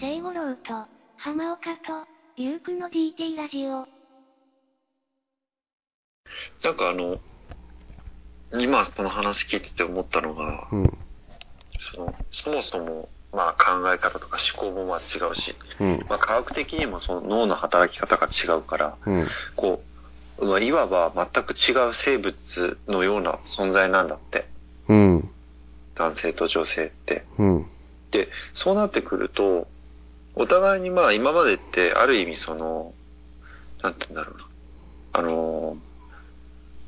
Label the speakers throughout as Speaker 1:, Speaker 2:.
Speaker 1: 聖五郎と、浜岡と、ゆうくの DT ラジオ。
Speaker 2: なんかあの、今この話聞いてて思ったのが、
Speaker 3: うん。
Speaker 2: そのそもそも、まあ考え方とか思考もまあ違うし、
Speaker 3: うん。
Speaker 2: まあ科学的にもその脳の働き方が違うから、
Speaker 3: うん。
Speaker 2: こう、まあ、いわば全く違う生物のような存在なんだって。
Speaker 3: うん。
Speaker 2: 男性と女性って。
Speaker 3: うん。
Speaker 2: で、そうなってくると、お互いにまあ今までってある意味その、なんて言うんだろうな。あの、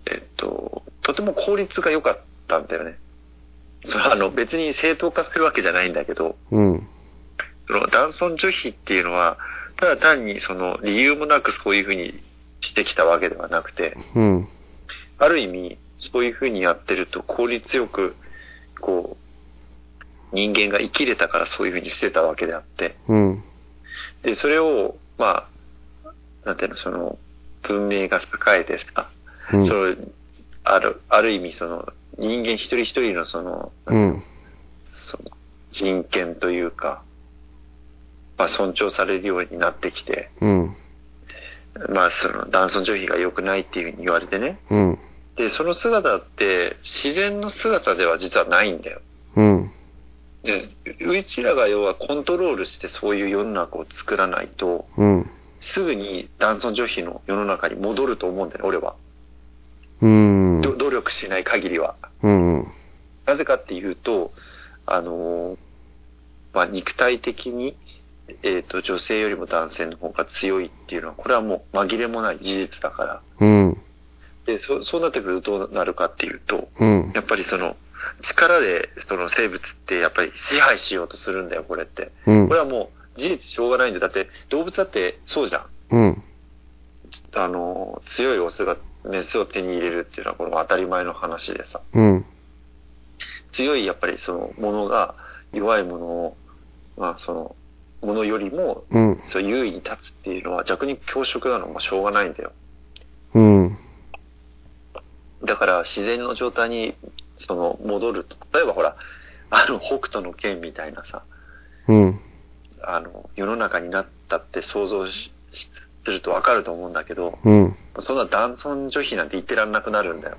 Speaker 2: えっと、とても効率が良かったんだよね。それはあの別に正当化するわけじゃないんだけど、
Speaker 3: うん。
Speaker 2: その男尊女卑っていうのは、ただ単にその理由もなくそういうふうにしてきたわけではなくて、
Speaker 3: うん。
Speaker 2: ある意味、そういうふうにやってると効率よく、こう、人間が生きれたからそういうふうにしてたわけであって、
Speaker 3: うん。
Speaker 2: で、それを、まあ、なんていうの、その、文明が栄えてさ、
Speaker 3: うん。
Speaker 2: その、ある、ある意味その、人間一人一人のその、
Speaker 3: うん。
Speaker 2: その人権というか、まあ尊重されるようになってきて、
Speaker 3: うん。
Speaker 2: まあその男尊女卑が良くないっていうふうに言われてね。
Speaker 3: うん。
Speaker 2: で、その姿って自然の姿では実はないんだよ。
Speaker 3: うん。
Speaker 2: で、うちらが要はコントロールしてそういう世の中を作らないと、
Speaker 3: うん。
Speaker 2: すぐに男尊女卑の世の中に戻ると思うんだよ、俺は。
Speaker 3: うん。
Speaker 2: ど努力しない限りは。
Speaker 3: うん。
Speaker 2: なぜかっていうと、あのーまあ、肉体的に、えっ、と、女性よりも男性の方が強いっていうのは、これはもう紛れもない事実だから。
Speaker 3: うん。
Speaker 2: で、そそうなってくるとどうなるかっていうと、
Speaker 3: うん。
Speaker 2: やっぱりその、力で、その生物ってやっぱり支配しようとするんだよ、これって。
Speaker 3: うん
Speaker 2: これはもう事実しょうがないんだよ。だって動物だってそうじゃん。
Speaker 3: うん。
Speaker 2: あの、強いオスがメスを手に入れるっていうのはこれも当たり前の話でさ。
Speaker 3: うん。
Speaker 2: 強いやっぱりそのものが弱いものを、まあその、ものよりも、
Speaker 3: うん。
Speaker 2: そう優位に立つっていうのは弱肉強食なのもしょうがないんだよ。
Speaker 3: うん。
Speaker 2: だから自然の状態にその戻ると、例えばほら、あの北斗の剣みたいなさ、
Speaker 3: うん。
Speaker 2: あの、世の中になったって想像ししするとわかると思うんだけど、
Speaker 3: うん。
Speaker 2: そんな男尊女卑なんて言ってらんなくなるんだよ。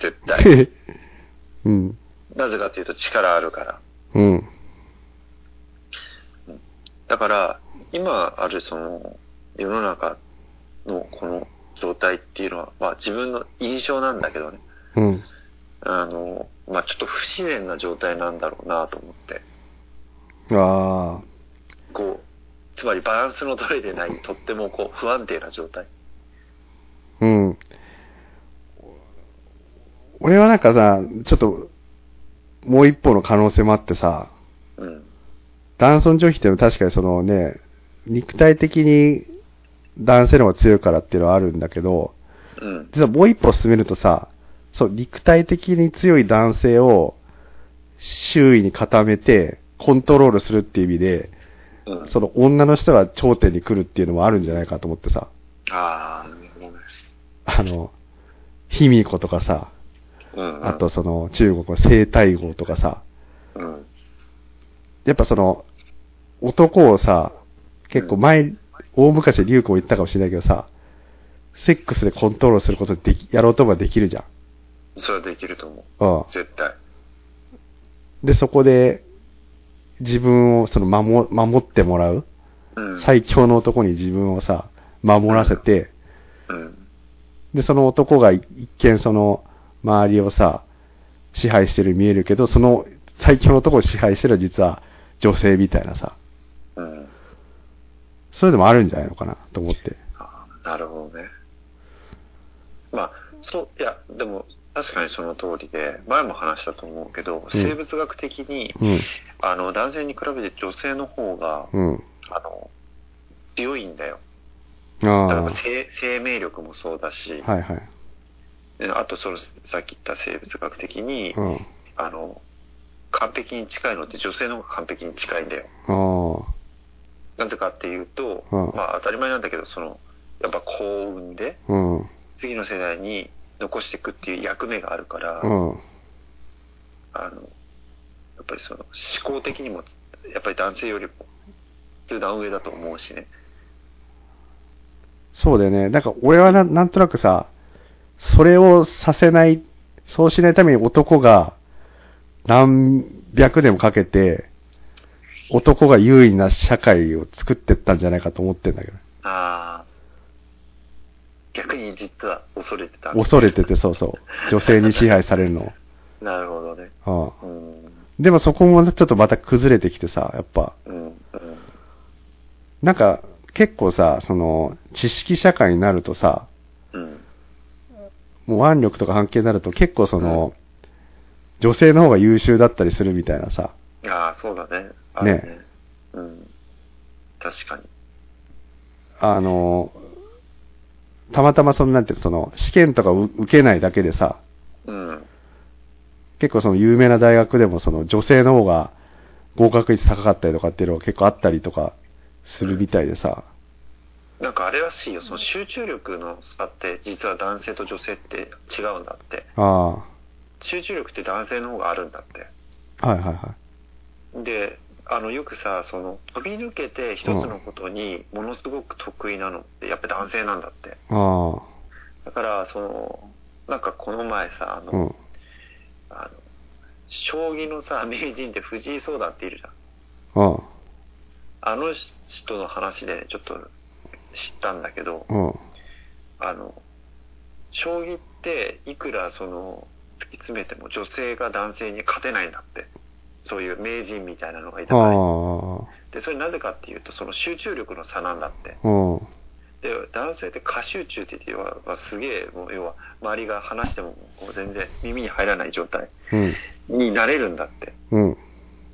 Speaker 2: 絶対。
Speaker 3: うん。
Speaker 2: なぜかというと力あるから。
Speaker 3: うん。
Speaker 2: だから、今あるその、世の中のこの状態っていうのは、まあ自分の印象なんだけどね。
Speaker 3: うん。
Speaker 2: あの、まあちょっと不自然な状態なんだろうなと思って。
Speaker 3: あ
Speaker 2: こう、つまりバランスの取れてない、とってもこう不安定な状態。
Speaker 3: あ。うん。俺はなんかさ、ちょっと、もう一方の可能性もあってさ、
Speaker 2: うん。
Speaker 3: 男尊女卑っていうのは確かにそのね、肉体的に男性の方が強いからっていうのはあるんだけど、
Speaker 2: うん。
Speaker 3: 実はもう一歩進めるとさ、そう、肉体的に強い男性を周囲に固めてコントロールするっていう意味で、
Speaker 2: うん。
Speaker 3: その女の人が頂点に来るっていうのもあるんじゃないかと思ってさ、
Speaker 2: ああ、なるほどね。
Speaker 3: あの、卑弥呼とかさ、
Speaker 2: うん、うん。
Speaker 3: あと、その中国の生体号とかさ、
Speaker 2: うん。
Speaker 3: やっぱその、男をさ、結構前、大昔で龍子も言ったかもしれないけどさ、セックスでコントロールすることできやろうと思えばできるじゃん。
Speaker 2: それはできると思う。
Speaker 3: うん。
Speaker 2: 絶対。
Speaker 3: で、そこで、自分をその守守ってもらう、
Speaker 2: うん。
Speaker 3: 最強の男に自分をさ、守らせて、
Speaker 2: うん。
Speaker 3: で、その男が一見その周りをさ、支配してる見えるけど、その最強の男を支配してるのは実は女性みたいなさ、
Speaker 2: うん。
Speaker 3: そういうのもあるんじゃないのかな？と思って。
Speaker 2: あーなるほどね。まあ、そう、いや、でも、確かにその通りで、前も話したと思うけど、
Speaker 3: うん
Speaker 2: 生物学的に、
Speaker 3: うん。
Speaker 2: あの、男性に比べて女性の方が、
Speaker 3: うん。
Speaker 2: あの、強いんだよ。
Speaker 3: あ
Speaker 2: 生生命力もそうだし
Speaker 3: い、はい。
Speaker 2: であとその、さっき言った生物学的に、
Speaker 3: うん。
Speaker 2: あの、完璧に近いのって女性の方が完璧に近いんだよ。
Speaker 3: ああ。
Speaker 2: なぜかっていうと、
Speaker 3: うん
Speaker 2: まあ当たり前なんだけど、その、やっぱ幸運で、
Speaker 3: うん。
Speaker 2: 次の世代に残していくっていう役目があるから、
Speaker 3: うん。
Speaker 2: あの、やっぱりその思考的にも、やっぱり男性よりも級段上だと思うしね。
Speaker 3: そうだよね。なんか俺はななんとなくさ、それをさせない、そうしないために男が何百年もかけて、男が優位な社会を作ってったんじゃないかと思ってんだけど。
Speaker 2: ああ。逆に実は恐れてた。
Speaker 3: 恐れてて、そうそう。女性に支配されるの
Speaker 2: なるほどね。
Speaker 3: を。う
Speaker 2: うん。
Speaker 3: ん。でもそこもちょっとまた崩れてきてさ、やっぱ、
Speaker 2: うん。うん。
Speaker 3: なんか結構さ、その、知識社会になるとさ、
Speaker 2: うん。
Speaker 3: もう腕力とか関係になると結構その、女性の方が優秀だったりするみたいなさ、
Speaker 2: ああ、そうだね。ね。
Speaker 3: ね
Speaker 2: うん。確かに。
Speaker 3: あの、たまたまそのなんていうのその、試験とかう受けないだけでさ、
Speaker 2: うん。
Speaker 3: 結構その有名な大学でもその女性の方が合格率高かったりとかっていうのが結構あったりとかするみたいでさ、
Speaker 2: なんかあれらしいよ。その集中力の差って実は男性と女性って違うんだって。
Speaker 3: あ
Speaker 2: 集中力って男性の方があるんだって。
Speaker 3: あ、はいはいはい。
Speaker 2: で、あの、よくさ、その、飛び抜けて一つのことにものすごく得意なのって、やっぱ男性なんだって。
Speaker 3: あ
Speaker 2: だから、その、なんかこの前さ、あ
Speaker 3: あ、う
Speaker 2: の、
Speaker 3: ん。
Speaker 2: あの、将棋のさ、名人って藤井聡太っているじゃん。
Speaker 3: うん。
Speaker 2: あの人の話でちょっと知ったんだけど、
Speaker 3: うん。
Speaker 2: あの、将棋っていくらその、突き詰めても女性が男性に勝てないんだって。そういう名人みたいなのがいた
Speaker 3: あ
Speaker 2: から、
Speaker 3: あ、
Speaker 2: で、それなぜかっていうと、その集中力の差なんだって。
Speaker 3: うん。
Speaker 2: で、男性って過集中って言って、要は、まあすげえ、もう要は、周りが話しても、全然耳に入らない状態
Speaker 3: うん。
Speaker 2: になれるんだって。
Speaker 3: うん。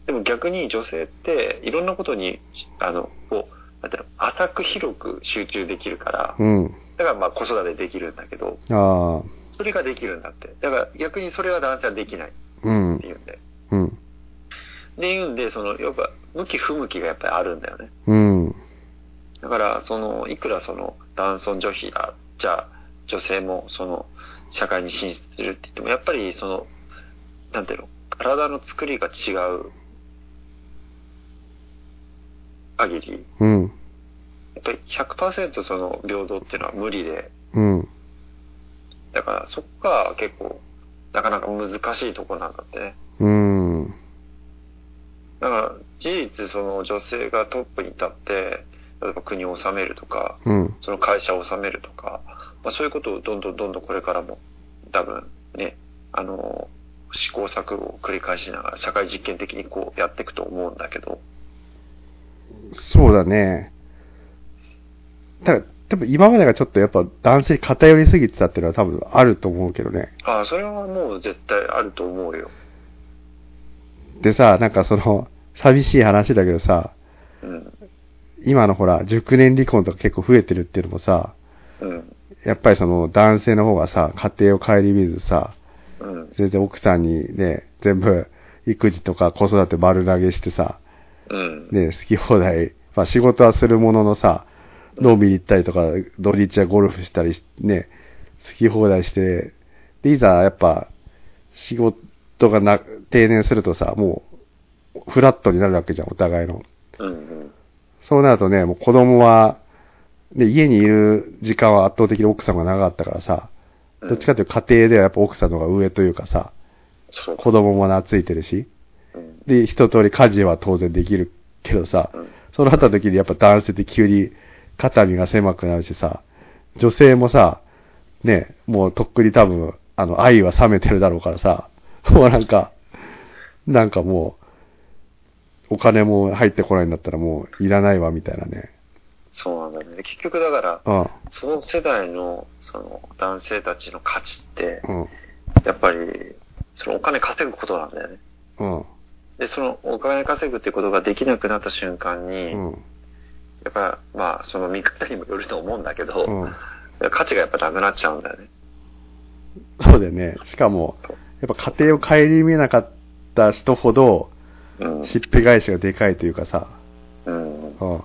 Speaker 2: でも逆に女性って、いろんなことに、あの、こう、なんていうの、浅く広く集中できるから、
Speaker 3: うん。
Speaker 2: だからまあ子育てできるんだけど、それができるんだって。だから逆にそれは男性はできないっ
Speaker 3: うん
Speaker 2: て。いうんで。
Speaker 3: うん。
Speaker 2: で言うんで、その、やっぱ、向き不向きがやっぱりあるんだよね。
Speaker 3: うん。
Speaker 2: だから、その、いくらその、男尊女卑だ、じゃあ、女性もその、社会に進出するって言っても、やっぱりその、なんていうの、体の作りが違う限り、
Speaker 3: うん。
Speaker 2: やっぱり100%その平等っていうのは無理で、
Speaker 3: うん。
Speaker 2: だからそこが結構、なかなか難しいところなんだってね。
Speaker 3: うん。
Speaker 2: だから、事実その女性がトップに立って、例えば国を治めるとか、
Speaker 3: うん。
Speaker 2: その会社を治めるとか、まあ、そういうことをどんどんどんどんこれからも多分ね、あの、試行錯誤を繰り返しながら社会実験的にこうやっていくと思うんだけど、
Speaker 3: そうだね。ただ、多分今までがちょっとやっぱ男性に偏りすぎてたっていうのは多分あると思うけどね。
Speaker 2: ああ、それはもう絶対あると思うよ。
Speaker 3: でさ、なんかその、寂しい話だけどさ、
Speaker 2: うん。
Speaker 3: 今のほら、熟年離婚とか結構増えてるっていうのもさ、
Speaker 2: うん。
Speaker 3: やっぱりその男性の方がさ、家庭を顧みずさ、
Speaker 2: うん。
Speaker 3: 全然奥さんにね、全部育児とか子育て丸投げしてさ、
Speaker 2: うん。
Speaker 3: ね、好き放題、まあ仕事はするもののさ、飲みに行ったりとか、土日はゴルフしたりしね、好き放題して、で、いざやっぱ、仕事がな、定年するとさ、もう、フラットになるわけじゃん、お互いの。
Speaker 2: うん。うん。
Speaker 3: そうなるとね、もう子供は、ね、家にいる時間は圧倒的に奥さんが長かったからさ、どっちかというと家庭ではやっぱ奥さんの方が上というかさ、
Speaker 2: そう。
Speaker 3: 子供も懐いてるし、
Speaker 2: うん。
Speaker 3: で、一通り家事は当然できるけどさ、
Speaker 2: うん。
Speaker 3: そうなった時にやっぱ男性って急に肩身が狭くなるしさ、女性もさ、ね、もうとっくに多分、あの、愛は冷めてるだろうからさ、もうなんか、なんかもう、お金も入ってこないんだったらもういらないわみたいなね。
Speaker 2: そうなんだよね。結局だから、
Speaker 3: うん、
Speaker 2: その世代の、その男性たちの価値って、
Speaker 3: うん、
Speaker 2: やっぱり、そのお金稼ぐことなんだよね。
Speaker 3: うん、
Speaker 2: で、そのお金稼ぐっていうことができなくなった瞬間に、
Speaker 3: うん、
Speaker 2: やっぱ、まあ、その見方にもよると思うんだけど、
Speaker 3: うん。
Speaker 2: 価値がやっぱなくなっちゃうんだよね。
Speaker 3: そうだよね。しかも、やっぱ家庭を顧みなかった人ほど、
Speaker 2: うん。
Speaker 3: しっぺ返しがでかいというかさ、
Speaker 2: うん。
Speaker 3: うん、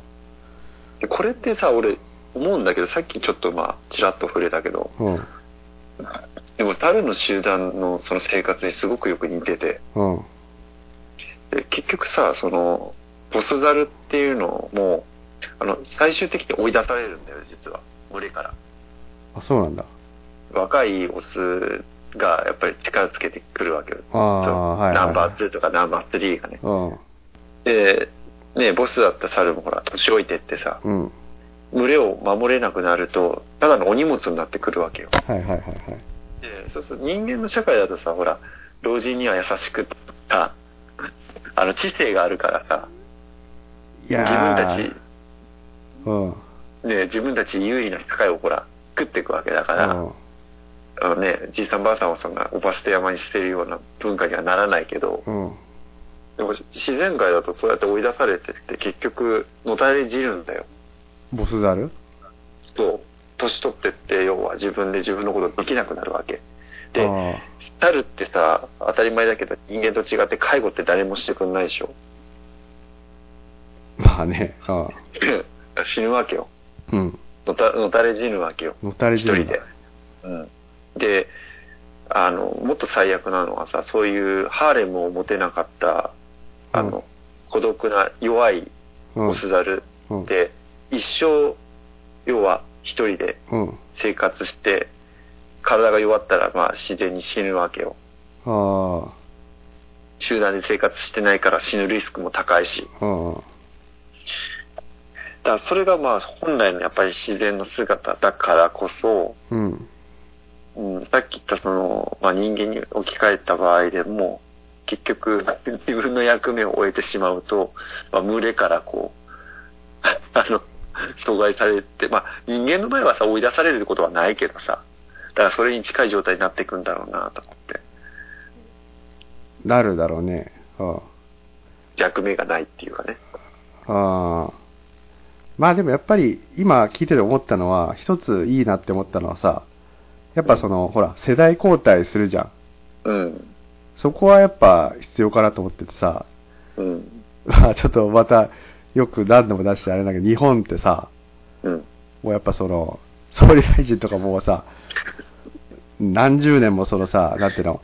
Speaker 2: でこれってさ、俺、思うんだけど、さっきちょっとまあ、ちらっと触れたけど、
Speaker 3: うん、
Speaker 2: でも、猿の集団のその生活にすごくよく似てて、
Speaker 3: うん、
Speaker 2: で結局さ、その、ボスザルっていうのも、あの、最終的に追い出されるんだよ、実は。群れから。
Speaker 3: あ、そうなんだ。
Speaker 2: 若いオスがやっぱり力つけてくるわけよ。ナンバー2とかナンバー3がね。
Speaker 3: うん。
Speaker 2: で、ね、ボスだった猿もほら、年老いてってさ、
Speaker 3: うん。
Speaker 2: 群れを守れなくなると、ただのお荷物になってくるわけよ。
Speaker 3: はいはいはいはい。
Speaker 2: で、そうすると人間の社会だとさ、ほら、老人には優しくさ、あの、知性があるからさ、自分た
Speaker 3: ー
Speaker 2: ち、
Speaker 3: うん。
Speaker 2: ね、自分たち有利な社会をほら、食っていくわけだから、
Speaker 3: うん
Speaker 2: あのね、じいさんばあさんをそんなおば捨て山に捨てるような文化にはならないけど、
Speaker 3: うん。
Speaker 2: でも自然界だとそうやって追い出されてって結局、のたれ死ぬんだよ。
Speaker 3: ボスザル
Speaker 2: そう。年取ってって、要は自分で自分のことできなくなるわけ。で、
Speaker 3: あ
Speaker 2: 猿ってさ、当たり前だけど人間と違って介護って誰もしてくんないでしょ。
Speaker 3: ーまあね。あ
Speaker 2: 死ぬわけよ。
Speaker 3: ーうん。
Speaker 2: のたのたれ死ぬわけよ。
Speaker 3: のたれ
Speaker 2: 一人で。うん。で、あの、もっと最悪なのはさ、そういうハーレムを持てなかった、あの、
Speaker 3: うん
Speaker 2: 孤独な弱い
Speaker 3: うん
Speaker 2: オスザル
Speaker 3: うん。
Speaker 2: で、一生、要は一人で
Speaker 3: うん。
Speaker 2: 生活して、体が弱ったらまあ自然に死ぬわけよ。
Speaker 3: あ
Speaker 2: 集団で生活してないから死ぬリスクも高いし。
Speaker 3: あ。うん。
Speaker 2: だからそれがまあ本来のやっぱり自然の姿だからこそ、
Speaker 3: うん。
Speaker 2: うん、さっき言ったその、まあ、人間に置き換えた場合でも、結局 自分の役目を終えてしまうと、まあ、群れからこう、あの、阻害されて、まあ人間の場合はさ追い出されることはないけどさ、だからそれに近い状態になっていくんだろうなと思って、
Speaker 3: なるだろうね。あ
Speaker 2: 役目がないっていうかね。
Speaker 3: あ。ああ。まあでもやっぱり今聞いてて思ったのは、一ついいなって思ったのはさ、やっぱその、ほら、世代交代するじゃん。
Speaker 2: うん。
Speaker 3: そこはやっぱ必要かなと思っててさ、
Speaker 2: うん。
Speaker 3: ま あちょっとまたよく何度も出してあれだけど、日本ってさ、
Speaker 2: うん。
Speaker 3: もうやっぱその、総理大臣とかもうさ、何十年もそのさ、なんていうの、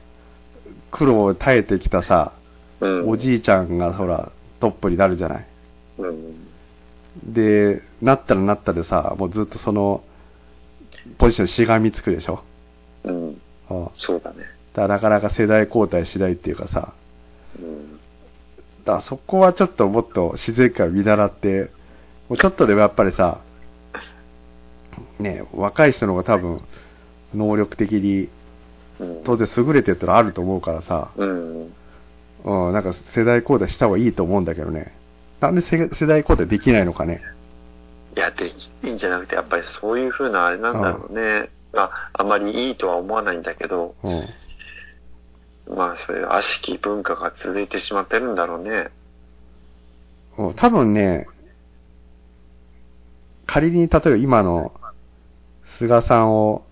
Speaker 3: 苦労を耐えてきたさ、
Speaker 2: うん。
Speaker 3: おじいちゃんがほら、トップになるじゃない。
Speaker 2: うん。
Speaker 3: で、なったらなったでさ、もうずっとその、ポジションしがみつくでしょ？
Speaker 2: うん。
Speaker 3: うん
Speaker 2: そうだね。
Speaker 3: らなかなか世代交代しないっていうかさ、
Speaker 2: うん。
Speaker 3: だからそこはちょっともっと自然界を見習って、もうちょっとでもやっぱりさ、ね、若い人の方が多分、能力的に
Speaker 2: うん。
Speaker 3: 当然優れてるってのはあると思うからさ、
Speaker 2: うん。
Speaker 3: うん、なんか世代交代した方がいいと思うんだけどね。なんで世世代交代できないのかね。
Speaker 2: いや、できないんじゃなくて、やっぱりそういう風なあれなんだろうね。まあ、あまりいいとは思わないんだけど、
Speaker 3: うん。
Speaker 2: まあ、そういう悪しき文化が続いてしまってるんだろうね。
Speaker 3: うん多分ね、仮に例えば今の菅さんを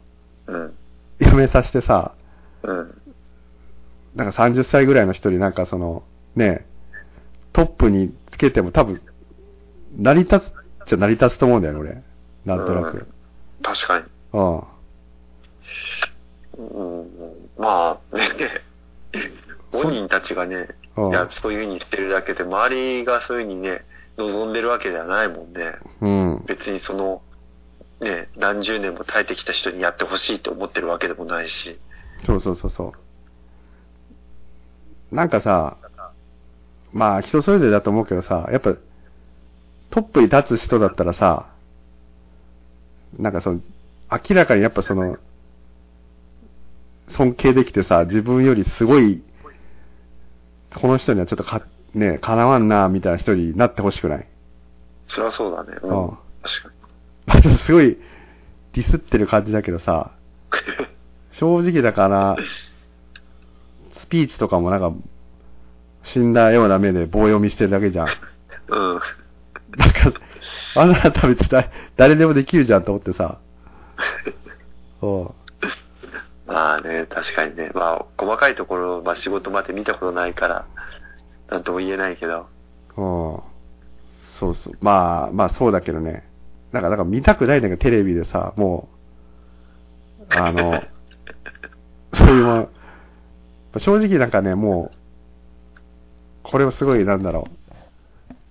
Speaker 2: うん。
Speaker 3: 辞めさせてさ、
Speaker 2: うん。
Speaker 3: なんか30歳ぐらいの人になんかその、ね、トップにつけても多分、成り立つっちゃ成り立つと思うんだよね、俺。なんとなく。
Speaker 2: 確かに。
Speaker 3: うん。
Speaker 2: うん。まあ、ね、本人たちがね、
Speaker 3: うん
Speaker 2: いや、そういう風にしてるだけで、周りがそういう風にね、望んでるわけではないもんね。
Speaker 3: うん。
Speaker 2: 別にその、ね、何十年も耐えてきた人にやってほしいと思ってるわけでもないし。
Speaker 3: そうそうそうそう。なんかさ、まあ人それぞれだと思うけどさ、やっぱトップに立つ人だったらさ、なんかその、明らかにやっぱその、尊敬できてさ、自分よりすごい、この人にはちょっとか、ね、かなわんな、みたいな人になってほしくない？
Speaker 2: そりゃそうだね。う。
Speaker 3: うんん。
Speaker 2: 確かに。
Speaker 3: まあちょっとすごいディスってる感じだけどさ、正直だから、スピーチとかもなんか、死んだような目で棒読みしてるだけじゃん。
Speaker 2: うん。
Speaker 3: なんか、あんなの食べてた誰でもできるじゃんと思ってさ。そ
Speaker 2: まあね、確かにね。まあ、細かいところ、まあ仕事まで見たことないから、なんとも言えないけど。
Speaker 3: う。うん。そうそう。まあ、まあそうだけどね。なんか、なんか見たくないんだけど、テレビでさ、もう、あの、そういうもの、正直なんかね、もう、これをすごい、なんだろう。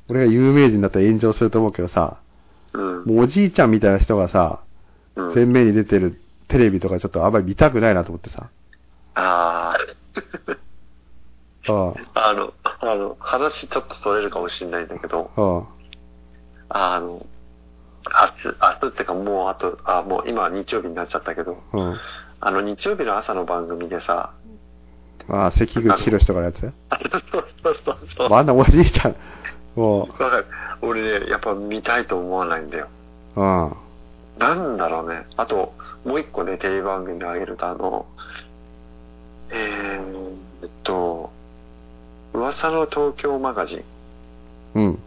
Speaker 3: 俺が有名人だったら炎上すると思うけどさ、
Speaker 2: うん。
Speaker 3: もうおじいちゃんみたいな人がさ、
Speaker 2: うん。
Speaker 3: 前面に出てるテレビとかちょっとあんまり見たくないなと思ってさ。
Speaker 2: あ
Speaker 3: ああ、
Speaker 2: あ、あの、あの、話ちょっとそれるかもしれないんだけど、
Speaker 3: あ
Speaker 2: あの、明日、明日ってかもうあと、あ、もう今は日曜日になっちゃったけど、
Speaker 3: あ、うん。
Speaker 2: あの日曜日の朝の番組でさ、
Speaker 3: ああ、関口博士とかのやつ？
Speaker 2: あ そうそうそうそう。
Speaker 3: あんなおじいちゃん、も
Speaker 2: わかる。俺ね、やっぱ見たいと思わないんだよ。
Speaker 3: う、うん。
Speaker 2: なんだろうね。あと、もう一個ね、テレビ番組であげると、あの、えーえっと、噂の東京マガジンっ
Speaker 3: うん。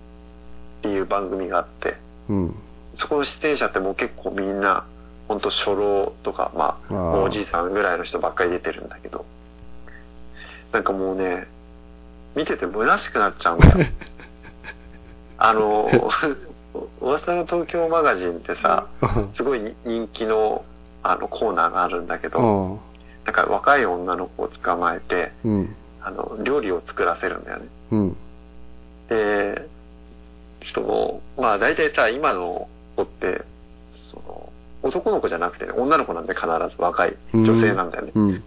Speaker 2: ていう番組があって、
Speaker 3: うん。
Speaker 2: そこの出演者ってもう結構みんな、ほんと初老とか、まあ、
Speaker 3: ああ
Speaker 2: おじいさんぐらいの人ばっかり出てるんだけど、なんかもうね、見てて虚しくなっちゃうんだよ。あの、噂の東京マガジンってさ、すごい人気のあのコーナーがあるんだけど、
Speaker 3: うん。
Speaker 2: なんか若い女の子を捕まえて、
Speaker 3: うん。
Speaker 2: あの、料理を作らせるんだよね。
Speaker 3: うん。
Speaker 2: で、その、まあ大体さ、今の子って、その、男の子じゃなくてね、女の子なんで必ず若い女性なんだよね。
Speaker 3: うん。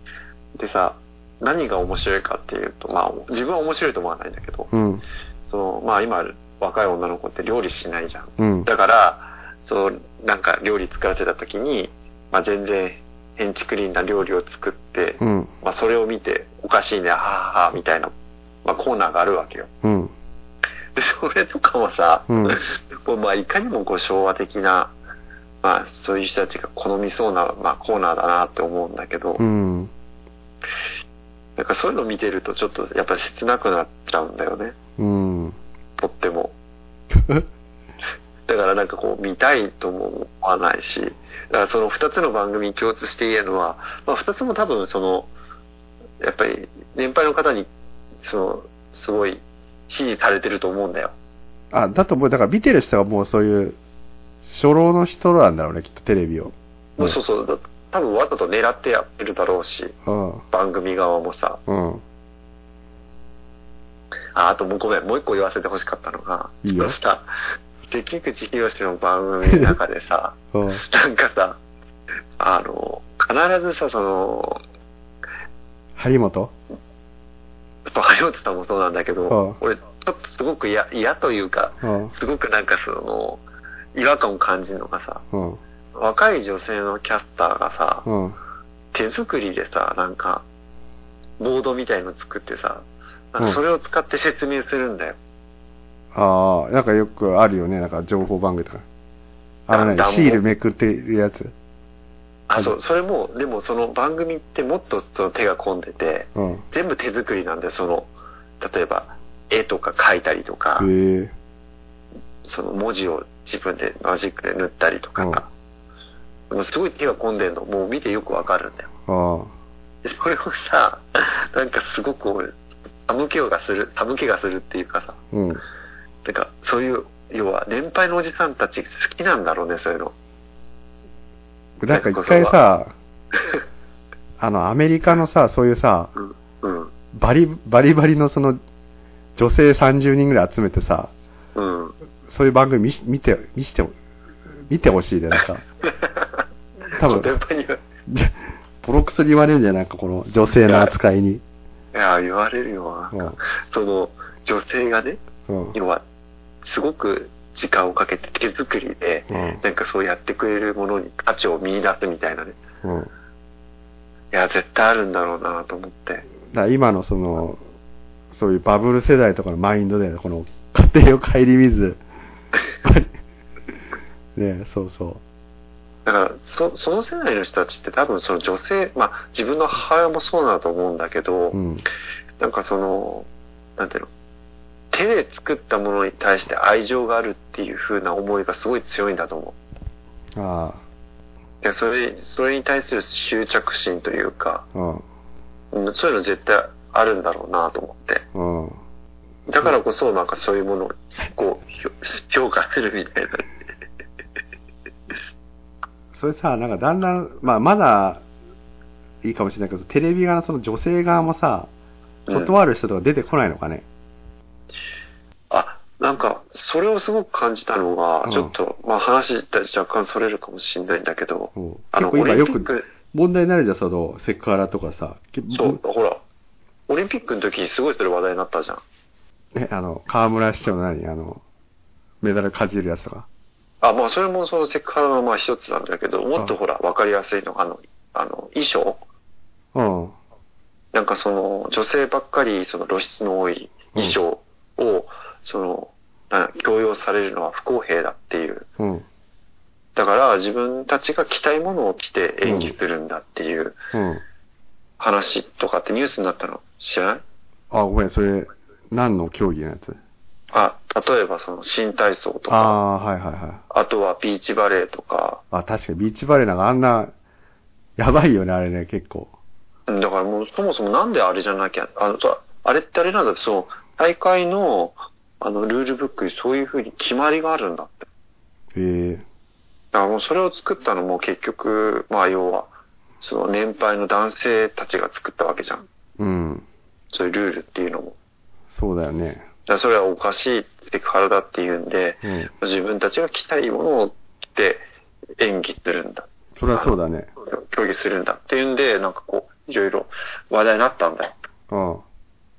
Speaker 2: でさ、何が面白いかっていうと、まあ自分は面白いと思わないんだけど、
Speaker 3: うん。
Speaker 2: その、まあ今若い女の子って料理しないじゃん。
Speaker 3: うん。
Speaker 2: だから、その、なんか料理作らせた時に、まあ全然、ヘンチクリーンな料理を作って、
Speaker 3: うん。
Speaker 2: まあそれを見て、おかしいね、はははみたいな、まあコーナーがあるわけよ。
Speaker 3: うん。
Speaker 2: で、それとかもさ、
Speaker 3: うん。
Speaker 2: こうまあいかにもこう昭和的な、まあそういう人たちが好みそうな、まあコーナーだなって思うんだけど、
Speaker 3: うん。
Speaker 2: なんかそういうの見てるとちょっとやっぱり切なくなっちゃうんだよね。だからなんかこう見たいとも思わないし、だからその二つの番組に共通して言えるのは、まあ二つも多分その、やっぱり年配の方に、その、すごい支持されてると思うんだよ。
Speaker 3: あ、だと思う。だから見てる人はもうそういう、初老の人なんだろうね、きっとテレビを。
Speaker 2: もうそうそう、だ多分わざと狙ってやってるだろうし、
Speaker 3: うん。
Speaker 2: 番組側もさ。
Speaker 3: うん。
Speaker 2: あ、あともうごめん、もう一個言わせてほしかったのが、
Speaker 3: いいよ
Speaker 2: さ、関口博の番組の中でさ、
Speaker 3: うん。
Speaker 2: なんかさ、あの、必ずさ、その、
Speaker 3: 張本？
Speaker 2: 張本さんもそうなんだけど、
Speaker 3: うん
Speaker 2: 俺、ちょっとすごく嫌、嫌というか、
Speaker 3: うん。
Speaker 2: すごくなんかその、違和感を感じるのがさ、
Speaker 3: うん。
Speaker 2: 若い女性のキャスターがさ、
Speaker 3: うん。
Speaker 2: 手作りでさ、なんか、ボードみたいの作ってさ、なん
Speaker 3: うん
Speaker 2: かそれを使って説明するんだよ。
Speaker 3: ああ、なんかよくあるよね、なんか情報番組とか。あのねシールめくってるやつ。
Speaker 2: あ、そう、それも、でもその番組ってもっとその手が込んでて、
Speaker 3: うん。
Speaker 2: 全部手作りなんだよ、その、例えば、絵とか描いたりとか。その文字を自分でマジックで塗ったりとかさ、もうすごい手が込んでんの、もう見てよくわかるんだよ。それをさ、なんかすごく俺、寒気がする、寒気がするっていうかさ、
Speaker 3: あ。うん。
Speaker 2: なんかそういう、要は年配のおじさんたち好きなんだろうね、そういうの。
Speaker 3: なんか一回さ、あの、アメリカのさ、そういうさ、
Speaker 2: うん、
Speaker 3: バリ、バリバリのその、女性30人ぐらい集めてさ、
Speaker 2: うん。
Speaker 3: そういう番組見し見て、見して、見てほしいで、なんか。多分ボロクソに言われるんじゃないか、この女性の扱いに。
Speaker 2: いや、言われるよな。
Speaker 3: うん。
Speaker 2: その、女性がね、
Speaker 3: うん。
Speaker 2: 要は、すごく時間をかけて手作りで、
Speaker 3: うん。
Speaker 2: なんかそうやってくれるものに価値を見出すみたいなね。
Speaker 3: うん。
Speaker 2: いや、絶対あるんだろうなと思って。
Speaker 3: だ今のその、そういうバブル世代とかのマインドで、この家庭を顧みず、ねそうそ
Speaker 2: だから、そ、その世代の人たちって多分その女性、まあ自分の母親もそうだと思うんだけど、
Speaker 3: う。うん。
Speaker 2: なんかその、なんていうの、手で作ったものに対して愛情があるっていう風な思いがすごい強いんだと思う。
Speaker 3: あ
Speaker 2: いや、それ、それに対する執着心というか、
Speaker 3: あ。うん。
Speaker 2: うんそういうの絶対あるんだろうなと思って。
Speaker 3: うん。
Speaker 2: だからこそ、なんかそういうものを、こう、評価するみたいな。
Speaker 3: それさ、なんかだんだん、まあまだいいかもしれないけど、テレビ側のその女性側もさ、
Speaker 2: うん
Speaker 3: 断る人とか出てこないのかね？
Speaker 2: あ、なんか、それをすごく感じたのが、
Speaker 3: うん
Speaker 2: ちょっと、まあ話若干それるかもしれないんだけど、
Speaker 3: うん
Speaker 2: あの、
Speaker 3: 今よく問題になるじゃん、その、セクハラとかさ。け
Speaker 2: そう、ほら、オリンピックの時にすごいそれ話題になったじゃん。
Speaker 3: え、あの、河村市長の何？あの、メダルかじるやつとか。
Speaker 2: あ、まあそれもそのセクハラのまあ一つなんだけど、もっとほら、わかりやすいのが、あの、あの、衣装
Speaker 3: うん。
Speaker 2: なんかその、女性ばっかりその露出の多い衣装を、その、な強要されるのは不公平だっていう。
Speaker 3: うん。
Speaker 2: だから自分たちが着たいものを着て演技するんだっていう
Speaker 3: うん。
Speaker 2: 話とかってニュースになったの知らない？
Speaker 3: あ、ごめん、それ、何の競技のやつ？
Speaker 2: あ、例えばその新体操と
Speaker 3: あ
Speaker 2: か、
Speaker 3: あー、はいはいはい。
Speaker 2: あとはビーチバレーとか、
Speaker 3: あ、確かにビーチバレーなんかあんな、やばいよね、あれね、結構。
Speaker 2: うんだからもうそもそもなんであれじゃなきゃ、ああれってあれなんだって、そう、大会の、あの、ルールブックにそういう風に決まりがあるんだって。
Speaker 3: へえ
Speaker 2: だからもうそれを作ったのも結局、まあ要は、その年配の男性たちが作ったわけじゃん。
Speaker 3: うん。
Speaker 2: そういうルールっていうのも。
Speaker 3: そうだよね。
Speaker 2: だそれはおかしいセクハラだっていうんで、
Speaker 3: うん。
Speaker 2: 自分たちが着たいものを着て演技するんだ。
Speaker 3: それはそうだね。
Speaker 2: 競技するんだっていうんで、なんかこう、いろいろ話題になったんだよ。
Speaker 3: うん。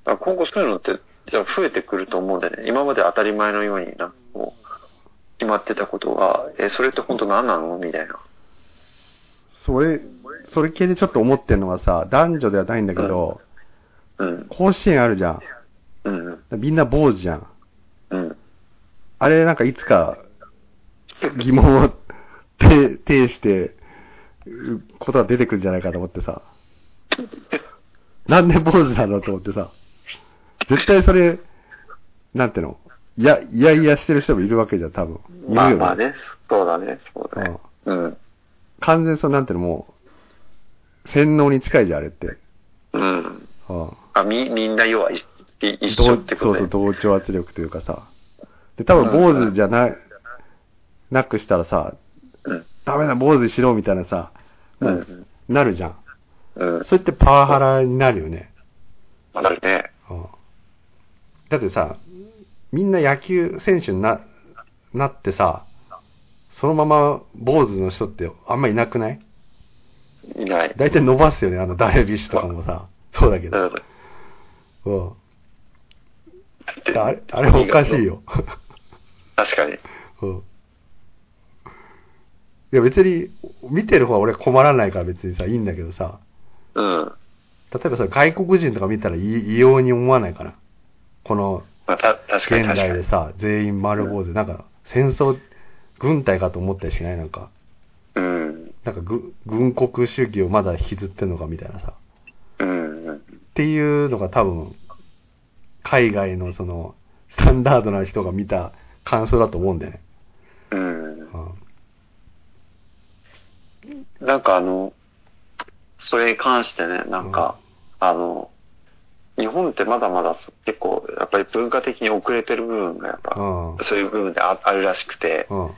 Speaker 2: だ今後そういうのって、じゃあ増えてくると思うんだよね。今まで当たり前のようにな、こう、決まってたことが、え、それって本当何なの？みたいな。
Speaker 3: それ、それ系でちょっと思ってんのがさ、男女ではないんだけど、
Speaker 2: うん。
Speaker 3: 甲子園あるじゃん。
Speaker 2: うん。
Speaker 3: みんな坊主じゃん。
Speaker 2: うん。
Speaker 3: あれなんかいつか疑問を呈 呈して、うことが出てくるんじゃないかと思ってさ。なんで坊主なんだと思ってさ。絶対それ、なんていうの？いや、いやいやしてる人もいるわけじゃん、多分。
Speaker 2: まあまあね。そうだね。そうだね。うん。
Speaker 3: 完全にそうなんていうの？もう、洗脳に近いじゃん、あれって。
Speaker 2: うん。
Speaker 3: うん
Speaker 2: あ、み、みんな要はいい一緒ってことね。
Speaker 3: そうそう、同調圧力というかさ。で、多分坊主じゃな、なくしたらさ、
Speaker 2: うん。
Speaker 3: ダメだ、坊主にしろみたいなさ、
Speaker 2: う。
Speaker 3: んなるじゃん。
Speaker 2: うん。
Speaker 3: それってパワハラになるよね。
Speaker 2: まあ、なるね。
Speaker 3: うんだってさ、みんな野球選手にな、なってさ、そのまま坊主の人ってあんまいなくない？
Speaker 2: いない。
Speaker 3: 大体伸ばすよね、あのダルビッシュとかもさ。そうだけど。
Speaker 2: うん。
Speaker 3: うん。あれ、あれおかしい。よ。
Speaker 2: 確かに。
Speaker 3: うん。いや別に、見てる方は俺困らないから別にさ、いいんだけどさ、
Speaker 2: うん。
Speaker 3: 例えばさ、外国人とか見たら異異様に思わないかな。この、
Speaker 2: まあ、た、確かに
Speaker 3: 現。代でさ、全員丸坊主、なんか、戦争、軍隊かと思ったりしない？なんか、
Speaker 2: うん。
Speaker 3: なんかぐ、軍国主義をまだ引きずってんのかみたいなさ。
Speaker 2: うん。うん
Speaker 3: っていうのが多分、海外のその、スタンダードな人が見た感想だと思うんだよね。
Speaker 2: うん。
Speaker 3: うん。
Speaker 2: なんかあの、それに関してね、なんか、あの、日本ってまだまだ結構、やっぱり文化的に遅れてる部分がやっぱ、
Speaker 3: うん。
Speaker 2: そういう部分でああるらしくて、
Speaker 3: うん。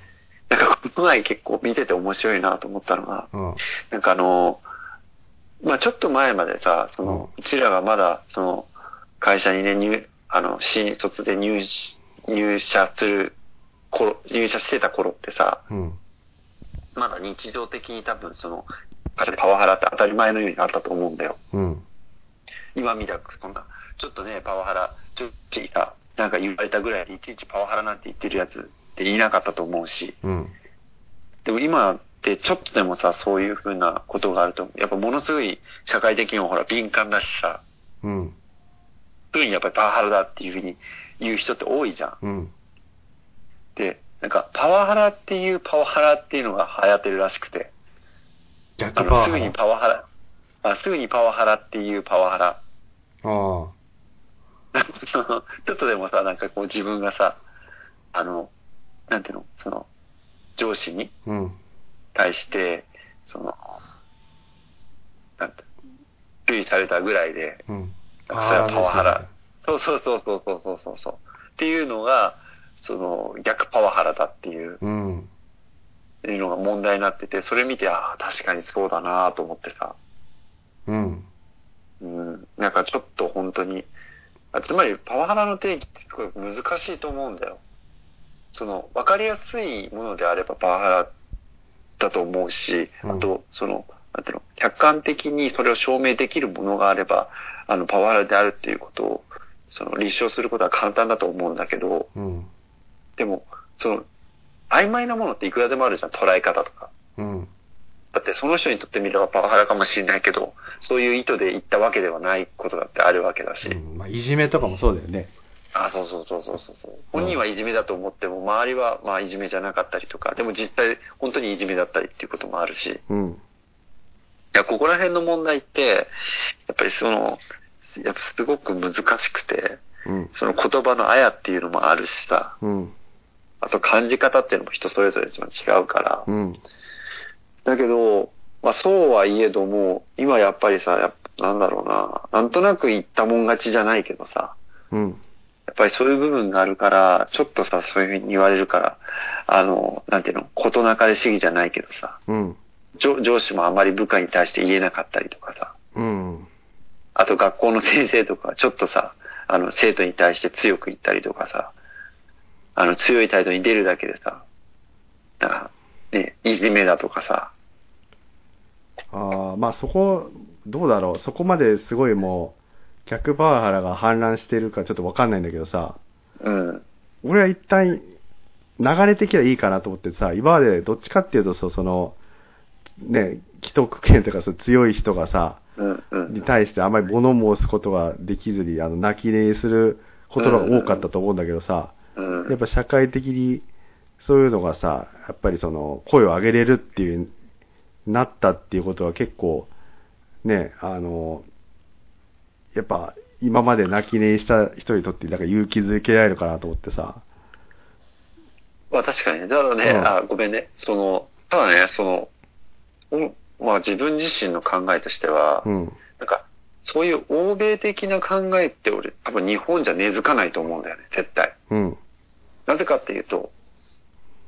Speaker 2: なんかこの前結構見てて面白いなと思ったのが、
Speaker 3: うん。
Speaker 2: なんかあの、まあちょっと前までさ、その、うちらがまだ、その、会社にね、入、あの、新卒で入し、入社する頃、入社してた頃ってさ、
Speaker 3: うん。
Speaker 2: まだ日常的に多分その、会社でパワハラって当たり前のようにあったと思うんだよ。
Speaker 3: うん。
Speaker 2: 今みたく、そんな、ちょっとね、パワハラ、ちょっとさ、なんか言われたぐらいでいちいちパワハラなんて言ってるやつっていなかったと思うし、
Speaker 3: うん。
Speaker 2: でも今ってちょっとでもさ、そういう風なことがあると、やっぱものすごい社会的にもほら敏感だしさ、
Speaker 3: うん。
Speaker 2: すぐにやっぱりパワハラだっていう風に言う人って多いじゃん。
Speaker 3: うん。
Speaker 2: で、なんかパワハラっていうパワハラっていうのが流行ってるらしくて、
Speaker 3: 逆
Speaker 2: あの、すぐに
Speaker 3: パワハラ。
Speaker 2: あすぐにパワハラっていうパワハラ。
Speaker 3: ああ。
Speaker 2: その、ちょっとでもさ、なんかこう自分がさ、あの、なんていうの、その、上司に
Speaker 3: うん。
Speaker 2: 対して、その、なんて、注意されたぐらいで、
Speaker 3: うん。
Speaker 2: それはパワハラ。そうそうそうそうそうそうそう。っていうのが、その逆パワハラだっていう、
Speaker 3: うん、って
Speaker 2: いうのが問題になってて、それ見て、ああ、確かにそうだなと思ってさ。
Speaker 3: うん。
Speaker 2: うん。なんかちょっと本当に、つまりパワハラの定義ってすごい難しいと思うんだよ。その、わかりやすいものであればパワハラだと思うし、あと、その、なんていうの、客観的にそれを証明できるものがあれば、あの、パワハラであるっていうことを、その、立証することは簡単だと思うんだけど、
Speaker 3: うん。
Speaker 2: でも、その、曖昧なものっていくらでもあるじゃん、捉え方とか。
Speaker 3: うん。
Speaker 2: だってその人にとってみればパワハラかもしれないけど、そういう意図で言ったわけではないことだってあるわけだし。
Speaker 3: うんまあ、いじめとかもそうだよね。
Speaker 2: あ、そうそうそうそうそうそう。本人はいじめだと思っても、周りはまあいじめじゃなかったりとか、でも実際本当にいじめだったりっていうこともあるし。い
Speaker 3: うん。
Speaker 2: や、ここら辺の問題って、やっぱりその、やっぱすごく難しくて、
Speaker 3: うん。
Speaker 2: その言葉のあやっていうのもあるしさ、
Speaker 3: うん。
Speaker 2: あと感じ方っていうのも人それぞれ違うから。
Speaker 3: うん。
Speaker 2: だけど、まあそうはいえども、今やっぱりさ、やなんだろうな、なんとなく言ったもん勝ちじゃないけどさ、
Speaker 3: うん。
Speaker 2: やっぱりそういう部分があるから、ちょっとさ、そういうふうに言われるから、あの、なんていうの、事なかれ主義じゃないけどさ、
Speaker 3: うん。
Speaker 2: 上上司もあまり部下に対して言えなかったりとかさ、
Speaker 3: うん。
Speaker 2: あと学校の先生とかはちょっとさ、あの、生徒に対して強く言ったりとかさ、あの、強い態度に出るだけでさ、だから、ね、いじめだとかさ、
Speaker 3: ああ、まあそこ、どうだろう。そこまですごいもう、客パワハラが氾濫してるかちょっとわかんないんだけどさ、
Speaker 2: うん、
Speaker 3: 俺は一旦、流れ的にはいいかなと思ってさ、今までどっちかっていうとその、ね、既得権とかそう強い人がさ、
Speaker 2: うん、うん。
Speaker 3: に対してあまり物申すことができずに、あの、泣き寝することが多かったと思うんだけどさ、
Speaker 2: うん
Speaker 3: やっぱ社会的にそういうのがさ、やっぱりその、声を上げれるっていう、なったっていうことは結構、ね、あの、やっぱ今まで泣き寝した人にとってなんか勇気づけられるかなと思ってさ、
Speaker 2: まあ確かにね。ただね、
Speaker 3: うん
Speaker 2: あ、ごめんね。その、ただね、その、おまあ自分自身の考えとしては、
Speaker 3: うん、
Speaker 2: なんか、そういう欧米的な考えって俺、多分日本じゃ根付かないと思うんだよね、絶対。
Speaker 3: うん、
Speaker 2: なぜかっていうと、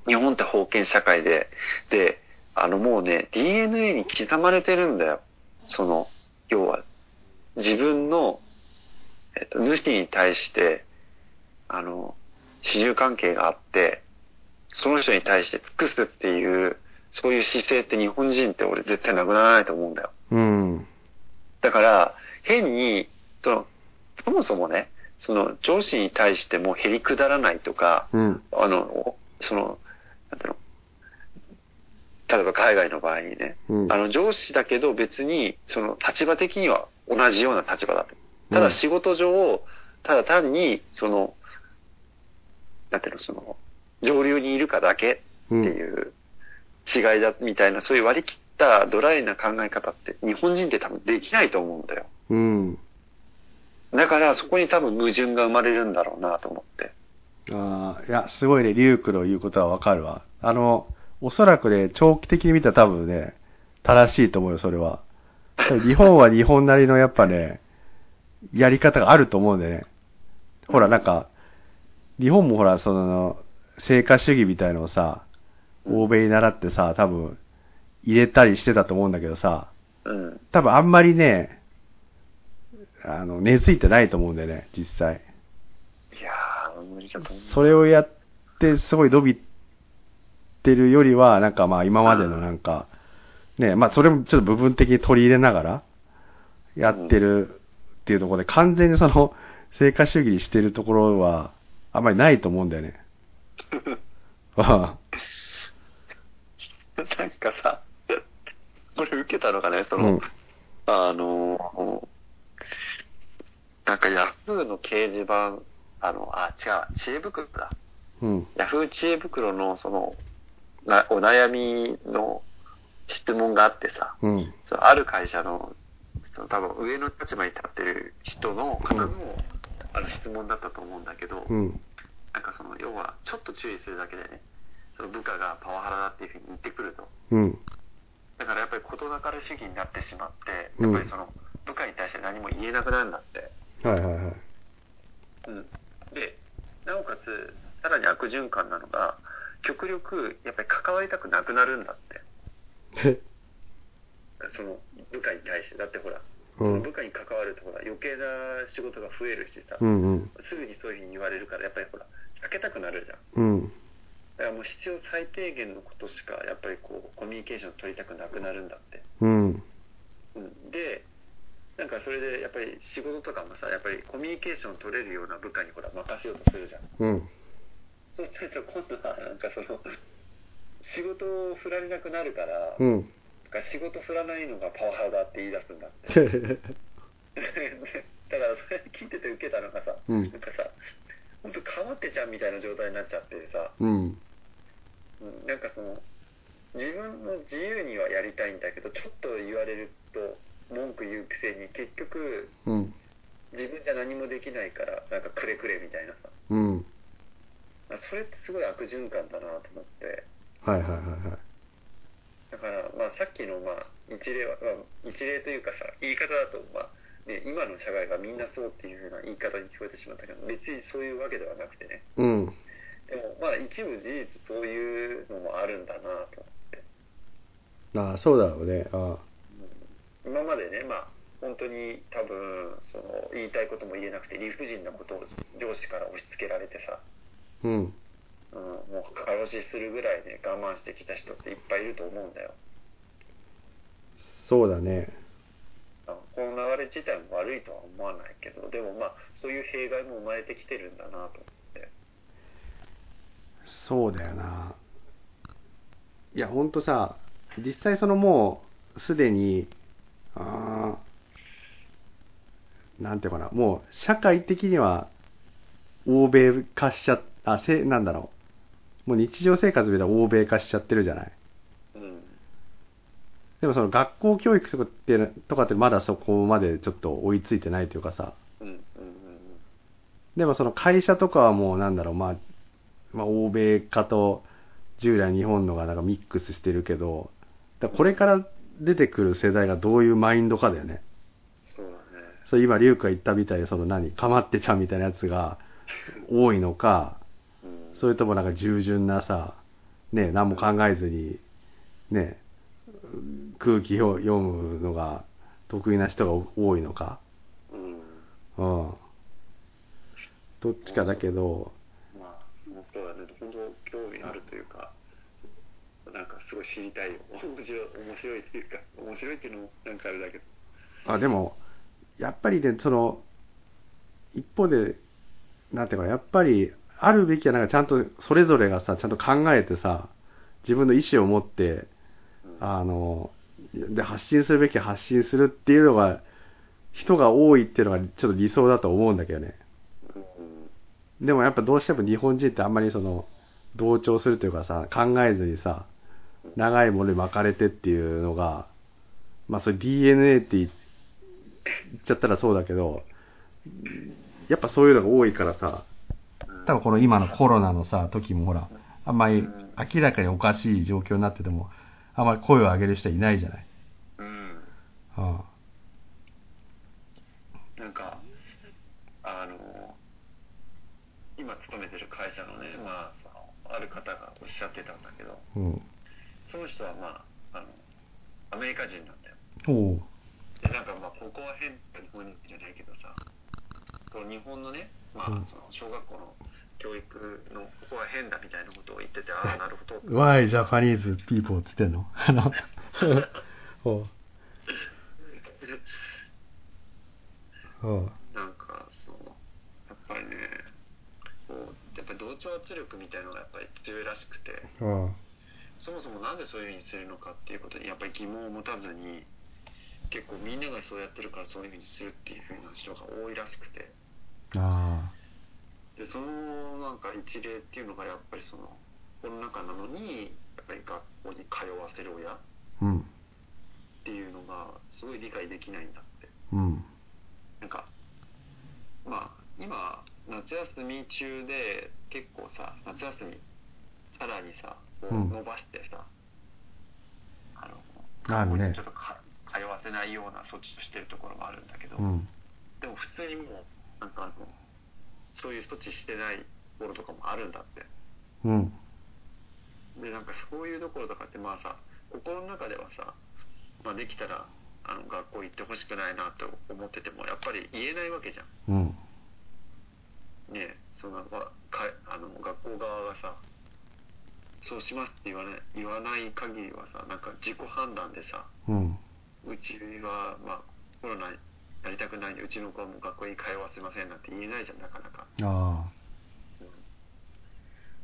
Speaker 2: 日本って封建社会で、で、あのもうね、DNA に刻まれてるんだよ。その、要は、自分の、えっと、主に対して、あの、私有関係があって、その人に対して尽くすっていう、そういう姿勢って日本人って俺絶対なくならないと思うんだよ。
Speaker 3: うん、
Speaker 2: だから、変に、その、そもそもね、その上司に対してもへりくだらないとか、
Speaker 3: うん、
Speaker 2: あの、その、なんていうの、例えば海外の場合にね、
Speaker 3: うん。
Speaker 2: あの上司だけど別に、その立場的には同じような立場だと。ただ仕事上、ただ単に、その、なんていうの、その、上流にいるかだけっていう違いだみたいな、そういう割り切ったドライな考え方って日本人って多分できないと思うんだよ。
Speaker 3: うん。
Speaker 2: だからそこに多分矛盾が生まれるんだろうなと思って。
Speaker 3: ああ、いや、すごいね、リュウクの言うことはわかるわ。あの、おそらくね、長期的に見たら多分ね、正しいと思うよ、それは。日本は日本なりのやっぱね、やり方があると思うんでね。ほら、なんか、日本もほら、その、成果主義みたいのをさ、欧米に習ってさ、多分、入れたりしてたと思うんだけどさ、
Speaker 2: うん。
Speaker 3: 多分あんまりね、あの、根付いてないと思うんだよね、実際。
Speaker 2: いやー、無理だと思う。
Speaker 3: それをやって、すごい伸びてるよりは、なんかまあ今までのなんか、ね、まあそれもちょっと部分的に取り入れながら、やってるっていうところで、完全にその、成果主義にしてるところは、あんまりないと思うんだよね。あ
Speaker 2: なんかさ、これ受けたのがね、そ
Speaker 3: あう
Speaker 2: の、
Speaker 3: ん。
Speaker 2: あの、なんかヤフーの掲示板、あの、あ、違う、知恵袋だ。
Speaker 3: うん。
Speaker 2: ヤフー知恵袋のその、なお悩みの質問があってさ、
Speaker 3: うん。
Speaker 2: そのある会社の、その多分上の立場に立ってる人の方の、あの質問だったと思うんだけど、
Speaker 3: うん。
Speaker 2: なんかその、要は、ちょっと注意するだけでね、その部下がパワハラだっていうふうに言ってくると。
Speaker 3: うん。
Speaker 2: だからやっぱり事なかれ主義になってしまって、
Speaker 3: うん
Speaker 2: やっぱりその、部下に対して何も言えなくなるんだって。
Speaker 3: はいはいはい。
Speaker 2: うん。で、なおかつ、さらに悪循環なのが、極力、やっぱり関わりたくなくなるんだって。
Speaker 3: え？
Speaker 2: その、部下に対して。だってほら、その部下に関わるとほら余計な仕事が増えるしさ、
Speaker 3: うんうん。
Speaker 2: すぐにそういうふうに言われるからやっぱりほら避けたくなるじゃん
Speaker 3: うん。
Speaker 2: だからもう必要最低限のことしかやっぱりこうコミュニケーション取りたくなくなるんだって、
Speaker 3: うん。
Speaker 2: うん、でなんかそれでやっぱり仕事とかもさやっぱりコミュニケーション取れるような部下にほら任せようとするじゃん。
Speaker 3: うん。
Speaker 2: そうすると今度はなんかその仕事を振られなくなるから、
Speaker 3: うん。
Speaker 2: か仕事振らないのがパワハラだって言い出すんだって。だからそれ聞いてて受けたのがさ、
Speaker 3: うん。
Speaker 2: なんかさ本当かまってちゃんみたいな状態になっちゃってさ、
Speaker 3: うん。
Speaker 2: うん、なんかその自分の自由にはやりたいんだけどちょっと言われると文句言うくせに結局
Speaker 3: うん。
Speaker 2: 自分じゃ何もできないからなんかくれくれみたいなさ
Speaker 3: うん。
Speaker 2: それってすごい悪循環だなと思って
Speaker 3: はいはいはいはい。
Speaker 2: だからまあさっきのまあ一例は、まあ、一例というかさ言い方だとまあね、今の社会がみんなそうっていう風な言い方に聞こえてしまったけど別にそういうわけではなくてね
Speaker 3: うん。
Speaker 2: でもまあ一部事実そういうのもあるんだなと思って
Speaker 3: ああ、そうだろうね。ああ。
Speaker 2: 今までねまあ本当に多分その言いたいことも言えなくて理不尽なことを上司から押し付けられてさ、
Speaker 3: うん。
Speaker 2: うん、もう過労死するぐらいね我慢してきた人っていっぱいいると思うんだよ
Speaker 3: そうだね。
Speaker 2: この流れ自体も悪いとは思わないけどでもまあそういう弊害も生まれてきてるんだなと思って
Speaker 3: そうだよな。いや、ほんとさ、実際そのもう、すでに、ああ、なんていうかな、もう、社会的には、欧米化しちゃ、あ、せ、なんだろう。もう日常生活では欧米化しちゃってるじゃない。
Speaker 2: うん
Speaker 3: でもその学校教育とかって、とかってまだそこまでちょっと追いついてないというかさ。
Speaker 2: うんうんうん
Speaker 3: でもその会社とかはもうなんだろう、まあ、まあ、欧米化と従来日本のがなんかミックスしてるけど、だこれから出てくる世代がどういうマインドかだよね。
Speaker 2: そうだね
Speaker 3: そう今、リュウクが言ったみたいに、その何、かまってちゃんみたいなやつが多いのか、
Speaker 2: うん
Speaker 3: それともなんか従順なさ、ね、何も考えずに、ね、空気を読むのが得意な人が多いのか。
Speaker 2: うん。
Speaker 3: うん。どっちかだけど、
Speaker 2: まあそうだね。本当興味あるというかなんかすごい知りたいよ。面白い面白いっていうか面白いっていうのもなんかあれだけど。
Speaker 3: あ、でも、やっぱりね、その、一方で、なんていうかな、やっぱり、あるべきはなんかちゃんと、それぞれがさ、ちゃんと考えてさ、自分の意思を持って、
Speaker 2: うん
Speaker 3: あの、で、発信するべきは発信するっていうのが、人が多いっていうのがちょっと理想だと思うんだけどね。
Speaker 2: うん
Speaker 3: でもやっぱどうしても日本人ってあんまりその、同調するというかさ、考えずにさ、長いものに巻かれてっていうのが、まあそれ DNA って言っちゃったらそうだけど、やっぱそういうのが多いからさ、多分この今のコロナのさ、時もほら、あんまり明らかにおかしい状況になってても、あんまり声を上げる人はいないじゃない。
Speaker 2: うん
Speaker 3: あ
Speaker 2: なんかあの今勤めてる会社のねまあそのある方がおっしゃってたんだけど
Speaker 3: うん。
Speaker 2: その人はまああのアメリカ人なんだよ
Speaker 3: おう。
Speaker 2: でなんかまあここは変日本人じゃないけどさその日本のねまあ
Speaker 3: うん
Speaker 2: その小学校の教育のここは変だみたいなことを言っててああなるほど。
Speaker 3: Why Japanese people って言ってんの？あの、おう。
Speaker 2: なんかそうやっぱりねこうやっぱり同調圧力みたいのがやっぱり強いらしくて。そもそもなんでそういうふうにするのかっていうことにやっぱり疑問を持たずに結構みんながそうやってるからそういうふうにするっていうふうな人が多いらしくて。
Speaker 3: あ
Speaker 2: でそのなんか一例っていうのがやっぱりそのコロナ禍なのにやっぱり学校に通わせる親っ。ていうのがすごい理解できないんだって
Speaker 3: うん。
Speaker 2: なんかまあ今夏休み中で結構さ夏休みさらにさこう
Speaker 3: うん
Speaker 2: 伸ばしてさ、あの
Speaker 3: あるね
Speaker 2: ちょっとか通わせないような措置をしてるところもあるんだけど、
Speaker 3: うん。
Speaker 2: でも普通にもうなんかあのそういう措置してないところとかもあるんだって
Speaker 3: うん。
Speaker 2: でなんかそういうところとかってまあさ心の中ではさ、まあ、できたらあの学校行ってほしくないなと思っててもやっぱり言えないわけじゃん
Speaker 3: うん。
Speaker 2: ねえそのまかあの学校側がさそうしますって言わない言わない限りはさなんか自己判断でさ
Speaker 3: うん。
Speaker 2: うちは、まあ、コロナやりたくないんでうちの子はもう学校に通わせませんなんて言えないじゃんなかなか
Speaker 3: あ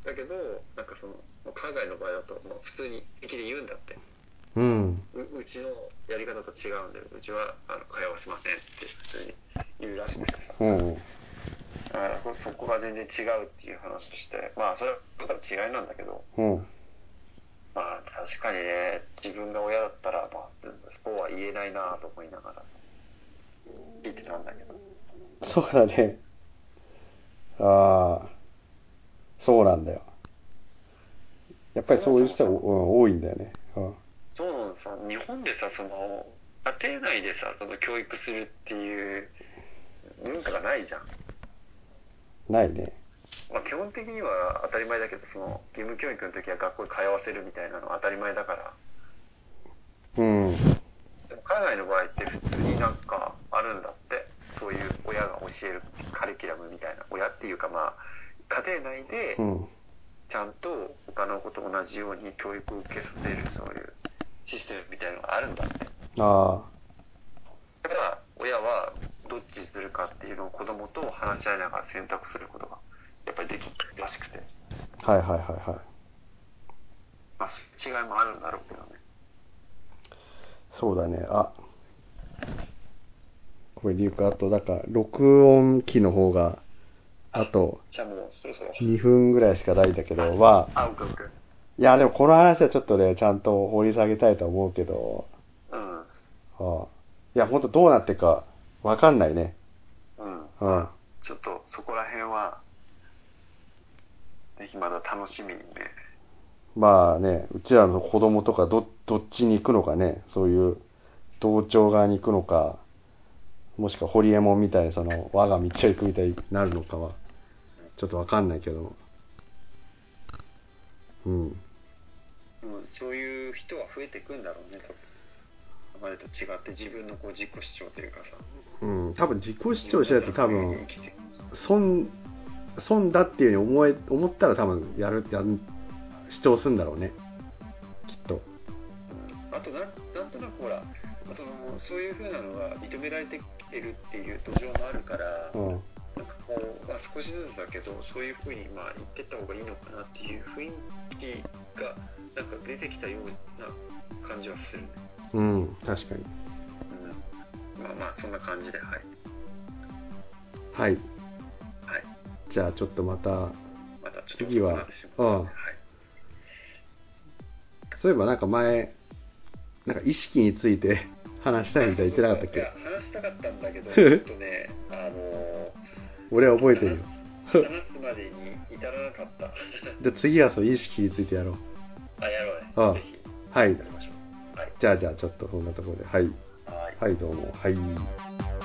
Speaker 2: だけどなんかその海外の場合だと、まあ、普通に平気で言うんだって
Speaker 3: あ。うん。
Speaker 2: ううちのやり方と違うんでうちはあの通わせませんって普通に言うらしくてさ
Speaker 3: うん。
Speaker 2: だからそこが全然違うっていう話としてまあそれは僕ら違いなんだけど
Speaker 3: うん。
Speaker 2: まあ確かにね自分が親だったら、まあ、そうは言えないなと思いながら聞いてたんだけど
Speaker 3: そうだね。ああ。そうなんだよ。やっぱりそういう人はうん多いんだよね。うん。
Speaker 2: そうなのさ日本でさその家庭内でさその教育するっていう文化がないじゃん
Speaker 3: ないね。
Speaker 2: まあ、基本的には当たり前だけどその義務教育の時は学校に通わせるみたいなのは当たり前だから
Speaker 3: うん。
Speaker 2: でも海外の場合って普通になんかあるんだってそういう親が教えるカリキュラムみたいな親っていうかまあ家庭内で
Speaker 3: うん。
Speaker 2: ちゃんと他の子と同じように教育を受けさせるそういうシステムみたいなのがあるんだって
Speaker 3: あ
Speaker 2: だから親はどっちにするかっていうのを子供と話し合いながら選択することがやっぱりできるらしくて
Speaker 3: あ。はいはいはいはい。
Speaker 2: まあ違いもあるんだろうけどね
Speaker 3: そうだね。あ。これ、リュウク、あと、だから、録音機の方が、あと、
Speaker 2: じゃあもうそろそろ
Speaker 3: 2分ぐらいしかないんだけど、は、
Speaker 2: あ
Speaker 3: いや、でもこの話はちょっとね、ちゃんと掘り下げたいと思うけど、
Speaker 2: うん
Speaker 3: ああいや、ほんとどうなってるか、わかんないね。
Speaker 2: うん
Speaker 3: うん。
Speaker 2: ちょっとそこら辺はぜひまだ楽しみにね
Speaker 3: まあね、うちらの子供とかど、どっちに行くのかね、そういう、同調側に行くのか、もしくはホリエモンみたいにその、我が道を行くみたいになるのかは、ちょっとわかんないけど。うん。
Speaker 2: うんそういう人は増えていくんだろうね多分今までと違って自分のこう自己主張というかさ
Speaker 3: うん、多分自己主張してると多分損、損だっていうふうに思え、思ったら多分やる、やる、主張するんだろうね。きっと。
Speaker 2: あとなんなんとなくほらそのそういう風なのが認められてきてるっていう土壌もあるから、
Speaker 3: うん。
Speaker 2: なんかこう、まあ、少しずつだけどそういう風にまあ言ってった方がいいのかなっていう雰囲気がなんか出てきたような感じはするね、
Speaker 3: うん、確かに。
Speaker 2: うん、まあまあそんな感じではい
Speaker 3: はい。
Speaker 2: はい
Speaker 3: じゃあちょっとまた、
Speaker 2: またちょっと
Speaker 3: 次はうん
Speaker 2: はい
Speaker 3: そういえばなんか前、なんか意識について 話したいみたいに言ってなかったっ
Speaker 2: いや
Speaker 3: け
Speaker 2: 話したかったんだけど ちょっとねあの
Speaker 3: 俺は覚えてるよ。
Speaker 2: ー話すまでに至らなかった
Speaker 3: じゃあ次はその意識についてやろう。
Speaker 2: あやろうね
Speaker 3: うん
Speaker 2: ぜひ
Speaker 3: はい
Speaker 2: はい
Speaker 3: じゃあじゃあちょっとそんなところで。はい。
Speaker 2: はい
Speaker 3: はい、どうも。はい。